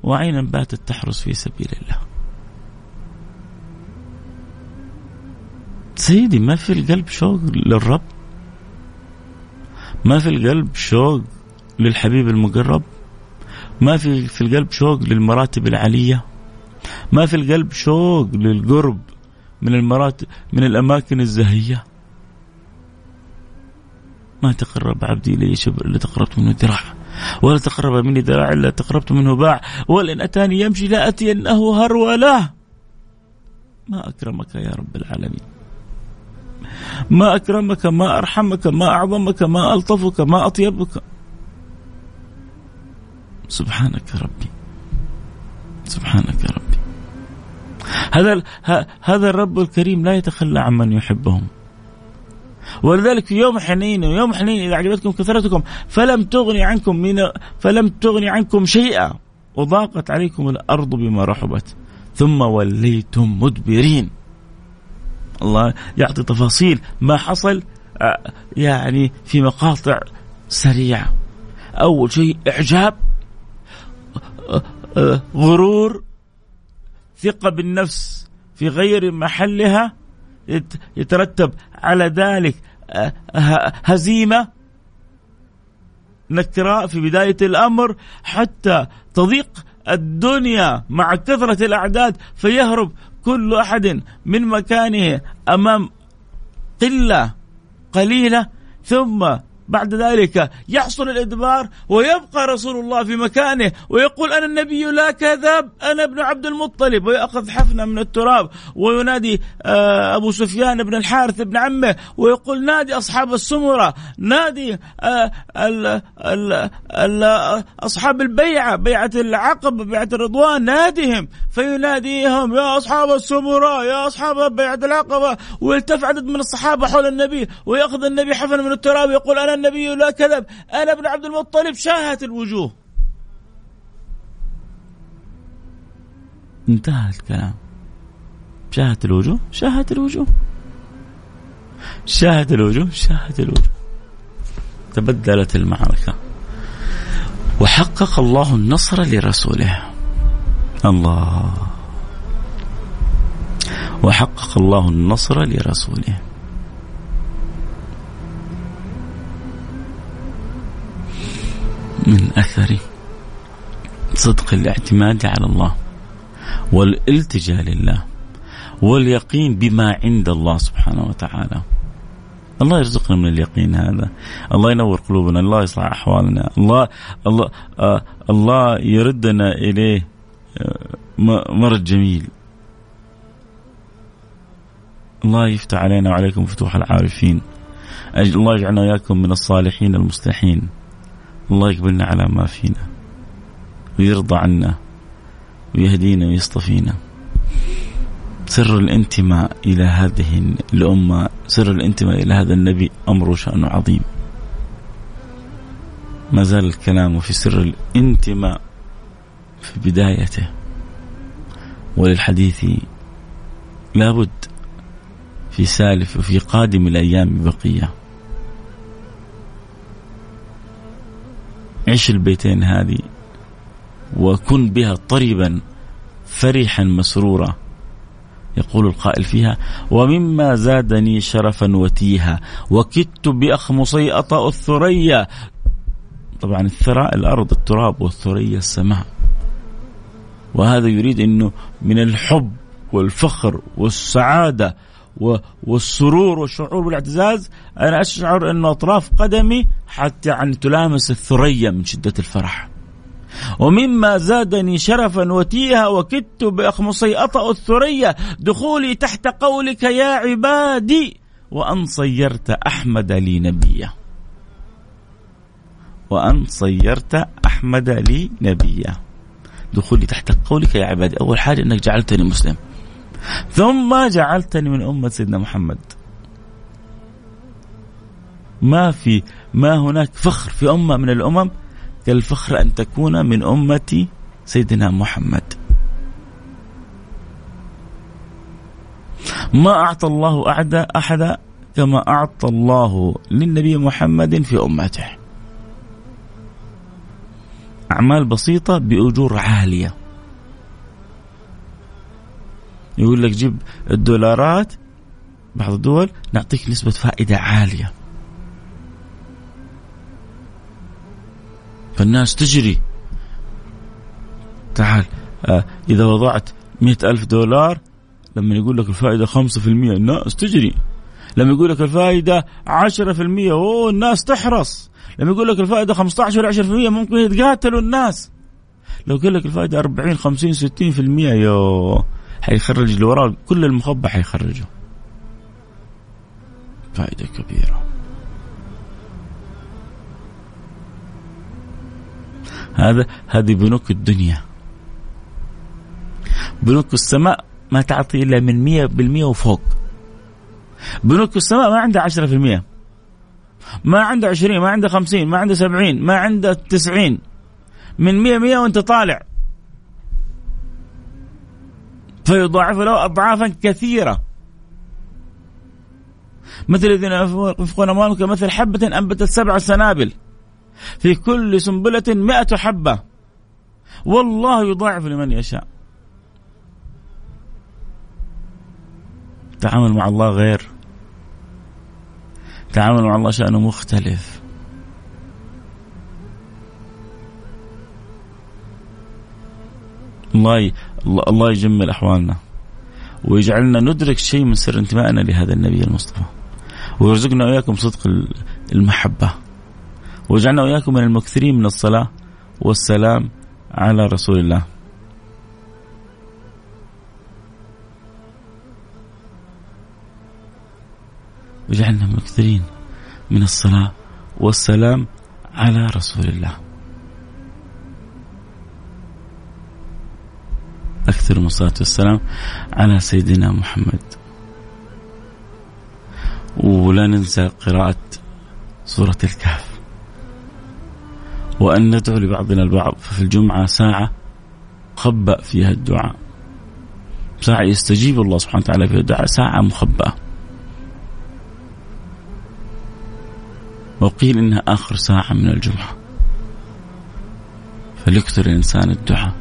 Speaker 1: وعين باتت تحرس في سبيل الله. سيدي ما في القلب شوق للرب؟ ما في القلب شوق للحبيب المقرب؟ ما في في القلب شوق للمراتب العالية؟ ما في القلب شوق للقرب من المراتب من الأماكن الزهية؟ ما تقرب عبدي إلي شبر إلا تقربت منه ذراع ولا تقرب مني ذراع إلا تقربت منه باع ولئن أتاني يمشي لا أتينه هرولة. ما أكرمك يا رب العالمين. ما أكرمك ما أرحمك ما أعظمك ما ألطفك ما أطيبك. سبحانك ربي. سبحانك ربي. هذا هذا الرب الكريم لا يتخلى عمن يحبهم. ولذلك في يوم حنين ويوم حنين إذا اعجبتكم كثرتكم فلم تغني عنكم من فلم تغني عنكم شيئا. وضاقت عليكم الأرض بما رحبت. ثم وليتم مدبرين. الله يعطي تفاصيل ما حصل آه، يعني في مقاطع سريعة. أول شيء إعجاب آه، آه، غرور ثقة بالنفس في غير محلها يترتب على ذلك هزيمة نكراء في بداية الأمر حتى تضيق الدنيا مع كثرة الأعداد فيهرب كل أحد من مكانه أمام قلة قليلة ثم بعد ذلك يحصل الإدبار ويبقى رسول الله في مكانه ويقول أنا النبي لا كذب أنا ابن عبد المطلب ويأخذ حفنة من التراب وينادي آه، أبو سفيان بن الحارث بن عمه ويقول نادي أصحاب السمرة نادي آه، أصحاب البيعة بيعة العقبة بيعة الرضوان ناديهم فيناديهم يا أصحاب السمرة يا أصحاب بيعة العقبة ويلتف عدد من الصحابة حول النبي ويأخذ النبي حفنة من التراب يقول أنا النبي لا كذب. أنا ابن عبد المطلب شاهت الوجوه. انتهى الكلام. شاهت الوجوه؟ شاهت الوجوه. شاهت الوجوه؟ شاهت الوجوه. تبدلت المعركة. وحقق الله النصر لرسوله. الله. وحقق الله النصر لرسوله. من أثر صدق الاعتماد على الله والالتجاء لله واليقين بما عند الله سبحانه وتعالى. الله يرزقنا من اليقين هذا. الله ينور قلوبنا. الله يصلح أحوالنا. الله الله آه الله يردنا إليه آه مرد جميل. الله يفتح علينا وعليكم فتوح العارفين. الله يجعلنا وياكم من الصالحين المصلحين. الله يقبلنا على ما فينا ويرضى عنا ويهدينا ويصطفينا. سر الانتماء إلى هذه الأمة سر الانتماء إلى هذا النبي أمر شأنه عظيم. ما زال الكلام في سر الانتماء في بدايته وللحديث لابد في سالف وفي قادم الأيام بقية. عش البيتين هذه وكن بها طربا فرحا مسرورا يقول القائل فيها. ومما زادني شرفا وتيها. وكدت بأخمصي أطأ الثريا. طبعا الثراء الأرض التراب والثريا السماء. وهذا يريد أنه من الحب والفخر والسعادة والسرور والشعور بالاعتزاز أنا أشعر أن أطراف قدمي حتى يعني تلامس الثريا من شدة الفرح. ومما زادني شرفا وتيها وكدت بأخمصي أطأ الثريا. دخولي تحت قولك يا عبادي. وأن صيرت أحمد لي نبيا. وأن صيرت أحمد لي نبيا. دخولي تحت قولك يا عبادي. أول حاجة أنك جعلتني مسلم. ثم جعلتني من أمة سيدنا محمد. ما في ما هناك فخر في أمة من الأمم كالفخر أن تكون من أمة سيدنا محمد. ما أعطى الله أحد أحد كما أعطى الله للنبي محمد في أمته. أعمال بسيطة بأجور عالية. يقول لك جيب الدولارات بعض الدول نعطيك نسبة فائدة عالية. فالناس تجري. تعال آه إذا وضعت مئة ألف دولار لما يقول لك الفائدة خمسة في المية الناس تجري. لما يقول لك الفائدة عشرة في المية أوه الناس تحرص. لما يقول لك الفائدة 15 ولا 10% ممكن يتقاتلوا الناس. لو قال لك الفائدة 40 50 60% يو حيخرج اللي كل المخبى حيخرجه. فائدة كبيرة. هذا هذه بنوك الدنيا. بنوك السماء ما تعطي إلا من مية بالمية وفوق. بنوك السماء ما عندها عشرة في المية. ما عنده عشرين ما عنده خمسين ما عنده سبعين ما عنده تسعين. من مية مية وانت طالع. فيضاعف له أضعافا كثيرة. مثل الذين ينفقون أموالهم كمثل حبة أنبتت سبع سنابل. في كل سنبلة مئة حبة. والله يضاعف لمن يشاء. تعامل مع الله غير. تعامل مع الله شأنه مختلف. الله الله يجمل أحوالنا. ويجعلنا ندرك شيء من سر انتمائنا لهذا النبي المصطفى. ويرزقنا وإياكم صدق المحبة. واجعلنا وإياكم من المكثرين من الصلاة والسلام على رسول الله. واجعلنا مكثرين من الصلاة والسلام على رسول الله. أكثر من الصلاة والسلام على سيدنا محمد. ولا ننسى قراءة سورة الكهف. وأن ندعو لبعضنا البعض ففي الجمعة ساعة خبأ فيها الدعاء. ساعة يستجيب الله سبحانه وتعالى فيها الدعاء ساعة مخبأة. وقيل إنها آخر ساعة من الجمعة. فليكثر الإنسان الدعاء.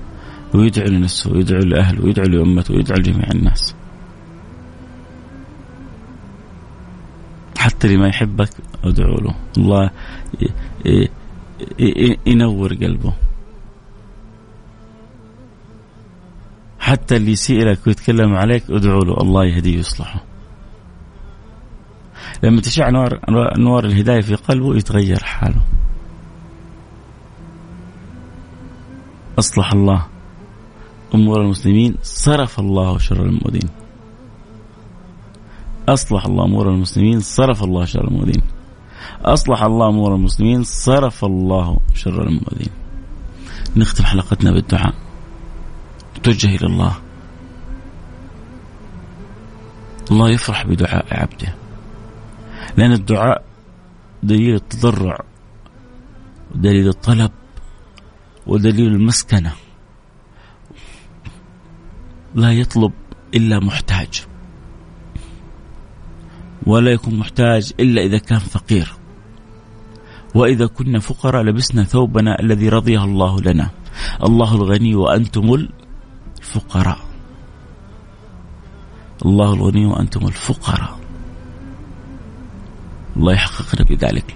Speaker 1: ويدعو لنفسه ويدعو لأهله ويدعو لأمته ويدعو لجميع الناس. حتى اللي ما يحبك ادعو له. الله ينور قلبه. حتى اللي يسيء لك ويتكلم عليك ادعو له. الله يهديه ويصلحه. لما تشع نور نور الهداية في قلبه يتغير حاله. أصلح الله. امور المسلمين صرف الله شر المؤذين أصلح الله امور المسلمين صرف الله شر المؤذين أصلح الله امور المسلمين صرف الله شر المؤذين نختم حلقتنا بالدعاء. نتوجه إلى الله. الله يفرح بدعاء عبده. لأن الدعاء دليل التضرع ودليل الطلب ودليل المسكنة. لا يطلب إلا محتاج. ولا يكون محتاج إلا إذا كان فقير. وإذا كنا فقراء لبسنا ثوبنا الذي رضيه الله لنا. الله الغني وأنتم الفقراء. الله الغني وأنتم الفقراء. الله يحققنا بذلك.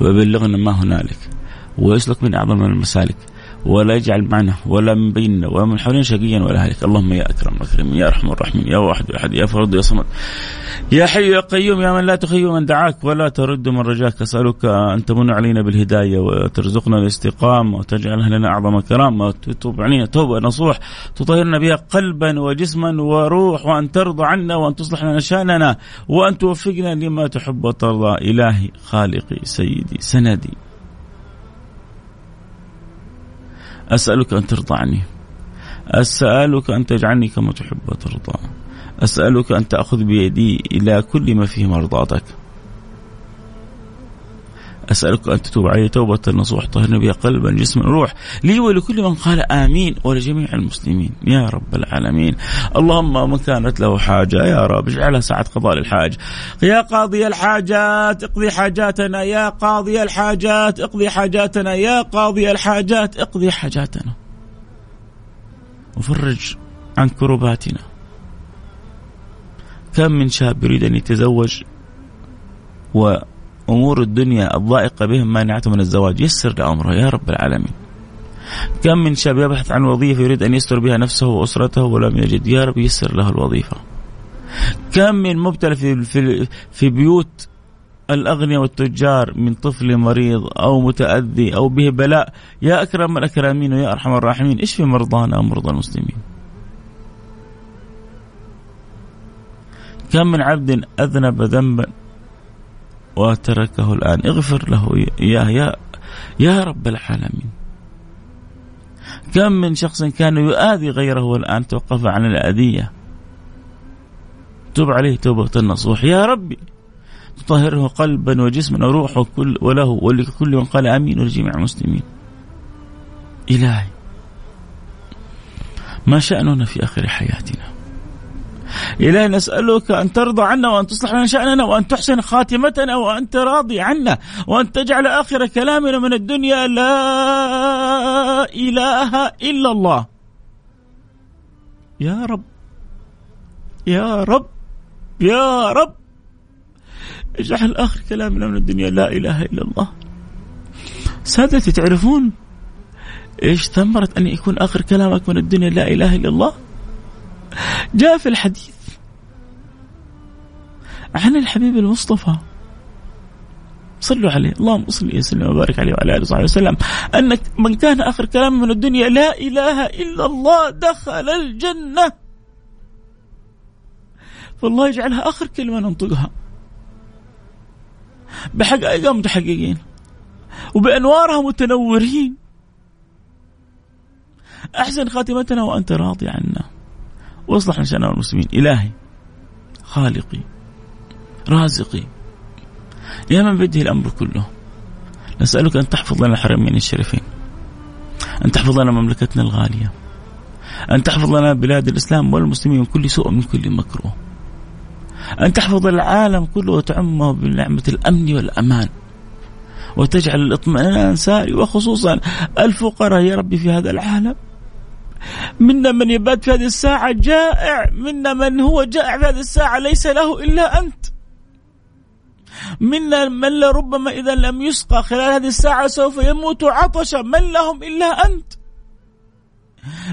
Speaker 1: ويبلغنا ما هنالك. ويسلك من أعظم المسالك. ولا يجعل معنا ولا من بيننا ولا من حولنا شقيا ولا هالك. اللهم يا أكرم الأكرمين يا أرحم الراحمين يا واحد احد يا فرد يا صمد. يا حي يا قيوم يا من لا تخيب من دعاك ولا ترد من رجاك. أسألك أن تمن علينا بالهداية وترزقنا الاستقامة وتجعلها لنا أعظم كرامة وتتوب علينا توبة نصوح. تطهرنا بها قلبا وجسما وروح. وأن ترضى عنا وأن تصلح لنا شأننا. وأن توفقنا لما تحب وترضى. إلهي خالقي سيدي سندي. أسألك أن ترضى عني أسألك أن تجعلني كما تحب وترضى أسألك أن تأخذ بيدي إلى كل ما فيه مرضاتك. أسألك أن تتوب علي توبة نصوح طهرنا بها قلبا جسما روح لي ولكل من قال آمين ولجميع المسلمين. يا رب العالمين. اللهم من كانت له حاجة. يا رب اجعلها ساعة قضاء للحاج. يا قاضي الحاجات اقضي حاجاتنا. يا قاضي الحاجات اقضي حاجاتنا. يا قاضي الحاجات اقضي حاجاتنا. وفرج عن كرباتنا. كم من شاب يريد أن يتزوج و أمور الدنيا الضائقة بهم مانعته من الزواج يسر لامره يا رب العالمين. كم من شاب يبحث عن وظيفة يريد أن يستر بها نفسه وأسرته ولم يجد يا رب يسر له الوظيفة. كم من مبتلى في في في بيوت الأغنياء والتجار من طفل مريض أو متأذي أو به بلاء يا أكرم الأكرمين ويا أرحم الراحمين اشفي مرضانا ومرضى المسلمين. كم من عبد أذنب ذنبا وتركه الآن. اغفر له. إياه يا يا رب العالمين. كم من شخص كان يؤذي غيره والآن توقف عن الأذية. تب عليه توبة نصوح يا ربي تطهره قلبا وجسما وروحه كل وله ولكل من قال آمين ولجميع المسلمين. إلهي ما شأننا في آخر حياتنا؟ إلهي نسألك أن ترضى عنا وأن تصلح لنا شأننا وأن تحسن خاتمتنا وأنت راضي عنا وأن تجعل آخر كلامنا من الدنيا لا إله إلا الله. يا رب. يا رب. يا رب. اجعل آخر كلامنا من الدنيا لا إله إلا الله. سادتي تعرفون إيش ثمرة أن يكون آخر كلامك من الدنيا لا إله إلا الله؟ جاء في الحديث عن الحبيب المصطفى. صلوا عليه. اللهم صل وسلم وبارك عليه وعلى آله وصحبه وسلم. أنك من كان آخر كلام من الدنيا لا إله إلا الله دخل الجنة. فالله يجعلها آخر كلمة ننطقها. بحقائقها متحققين. وبأنوارها متنورين. أحسن خاتمتنا وأنت راضي عنا. وأصلح نشأنا والمسلمين. إلهي خالقي رازقي. يا من بيده الأمر كله. نسألك أن تحفظ لنا الحرمين الشريفين. أن تحفظ لنا مملكتنا الغالية. أن تحفظ لنا بلاد الإسلام والمسلمين من كل سوء من كل مكروه. أن تحفظ العالم كله وتعمه بنعمة الأمن والأمان. وتجعل الاطمئنان ساري وخصوصا الفقراء يا ربي في هذا العالم. منا من يبات في هذه الساعة جائع منا من هو جائع في هذه الساعة ليس له إلا أنت. منا من لربما إذا لم يسقى خلال هذه الساعة سوف يموت عطشا من لهم إلا أنت.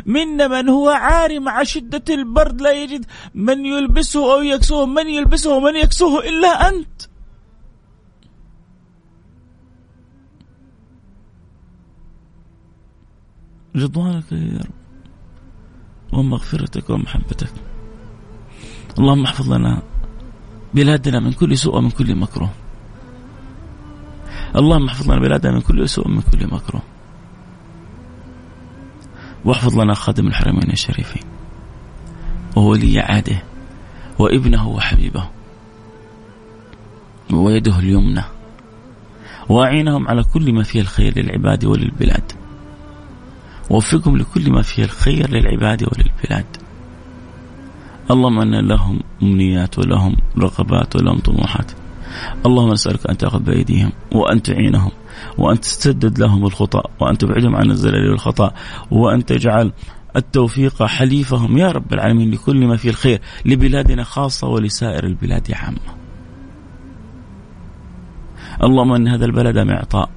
Speaker 1: منا من هو عاري مع شدة البرد لا يجد من يلبسه أو يكسوه من يلبسه ومن يكسوه إلا أنت. رضوانك يا رب. ومغفرتك ومحبتك. اللهم احفظ لنا بلادنا من كل سوء ومن كل مكروه. اللهم احفظ لنا بلادنا من كل سوء ومن كل مكروه. واحفظ لنا خادم الحرمين الشريفين. وولي عهده وابنه وحبيبه. ويده اليمنى. وأعينهم على كل ما فيه الخير للعباد وللبلاد. ووفقهم لكل ما فيه الخير للعباد وللبلاد. اللهم إن لهم أمنيات ولهم رغبات ولهم طموحات. اللهم نسألك أن تأخذ بأيديهم وأن تعينهم وأن تسدد لهم الخطأ وأن تبعدهم عن الزلل والخطأ وأن تجعل التوفيق حليفهم. يا رب العالمين لكل ما فيه الخير لبلادنا خاصة ولسائر البلاد عامة. اللهم إن هذا البلد معطاء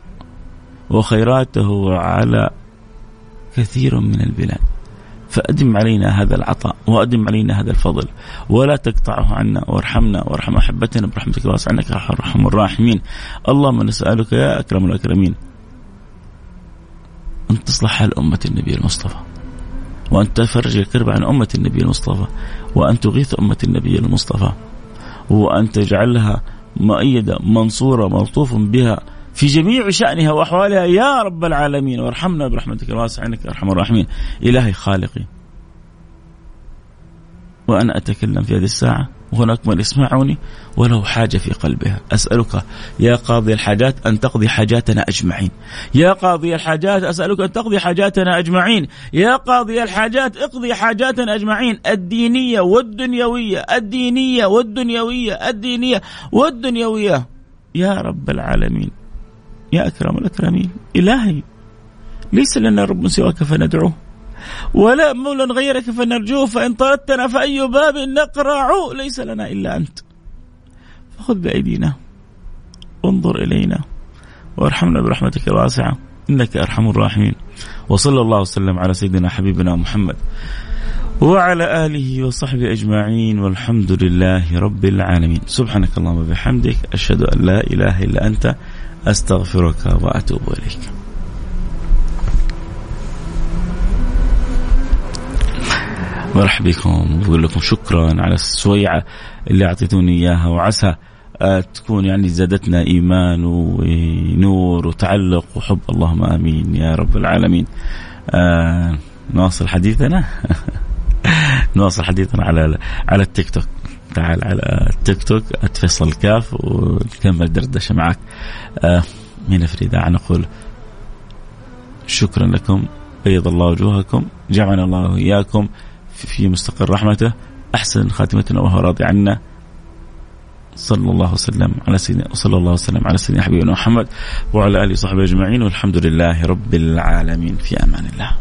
Speaker 1: وخيراته على كثير من البلاد. فأدم علينا هذا العطاء وأدم علينا هذا الفضل. ولا تقطعه عنا وارحمنا وارحم أحبتنا برحمتك الواسعة إنك أرحم الراحمين. اللهم نسألك يا أكرم الأكرمين أن تصلح حال أمة النبي المصطفى وأن تفرج الكرب عن أمة النبي المصطفى وأن تغيث أمة النبي المصطفى وأن تجعلها مؤيدة منصورة ملطوف بها في جميع شأنها وأحوالها يا رب العالمين. وارحمنا برحمتك الواسعة إنك أرحم الراحمين. إلهي خالقي. وأنا أتكلم في هذه الساعة وهناك من يسمعني ولو حاجة في قلبها. أسألك يا قاضي الحاجات أن تقضي حاجاتنا أجمعين. يا قاضي الحاجات أسألك أن تقضي حاجاتنا أجمعين. يا قاضي الحاجات اقضي حاجاتنا أجمعين. الدينية والدنيوية الدينية والدنيوية الدينية والدنيوية. يا رب العالمين. يا أكرم الأكرمين إلهي ليس لنا رب سواك فندعوه ولا مولى غيرك فنرجوه فإن طردتنا فأي باب نقرع ليس لنا إلا أنت. فخذ بأيدينا وانظر إلينا وارحمنا برحمتك الواسعة إنك أرحم الراحمين. وصلى الله وسلم على سيدنا حبيبنا محمد وعلى آله وصحبه أجمعين والحمد لله رب العالمين. سبحانك اللهم وبحمدك أشهد أن لا إله إلا أنت أستغفرك وأتوب إليك. مرحبا بكم بقول لكم شكرا على السويعة اللي أعطيتوني إياها وعسى آه، تكون يعني زادتنا إيمان ونور وتعلق وحب اللهم آمين يا رب العالمين. آه نواصل حديثنا نواصل حديثنا على على التيك توك تعال على التيك توك اتفصل كاف ونكمل دردشة معك آه من في الاذاعه نقول شكرا لكم بيض الله وجوهكم جمعنا الله واياكم في مستقر رحمته. أحسن خاتمتنا وهو راضي عنا. صلى الله وسلم على سيدنا وصلى الله وسلم على سيدنا حبيبنا محمد وعلى آله وصحبه أجمعين والحمد لله رب العالمين. في أمان الله.